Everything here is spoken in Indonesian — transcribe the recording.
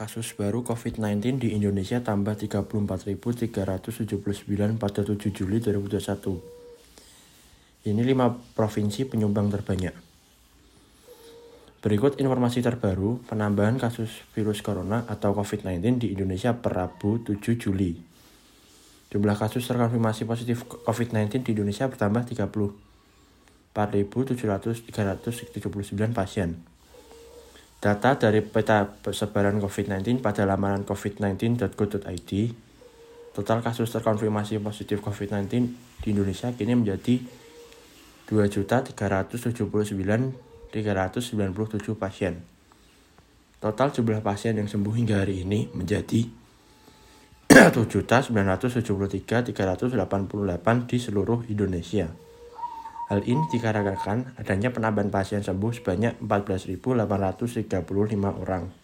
Kasus baru COVID-19 di Indonesia tambah 34.379 pada 7 Juli 2021. Ini 5 provinsi penyumbang terbanyak. Berikut informasi terbaru penambahan kasus virus corona atau COVID-19 di Indonesia per Rabu 7 Juli. Jumlah kasus terkonfirmasi positif COVID-19 di Indonesia bertambah 30 4.379 pasien. Data dari peta persebaran COVID-19 pada laman covid19.go.id, total kasus terkonfirmasi positif COVID-19 di Indonesia kini menjadi 2.379.397 pasien. Total jumlah pasien yang sembuh hingga hari ini menjadi 7.973.388 di seluruh Indonesia. Hal ini dikarenakan adanya penambahan pasien sembuh sebanyak 14.835 orang.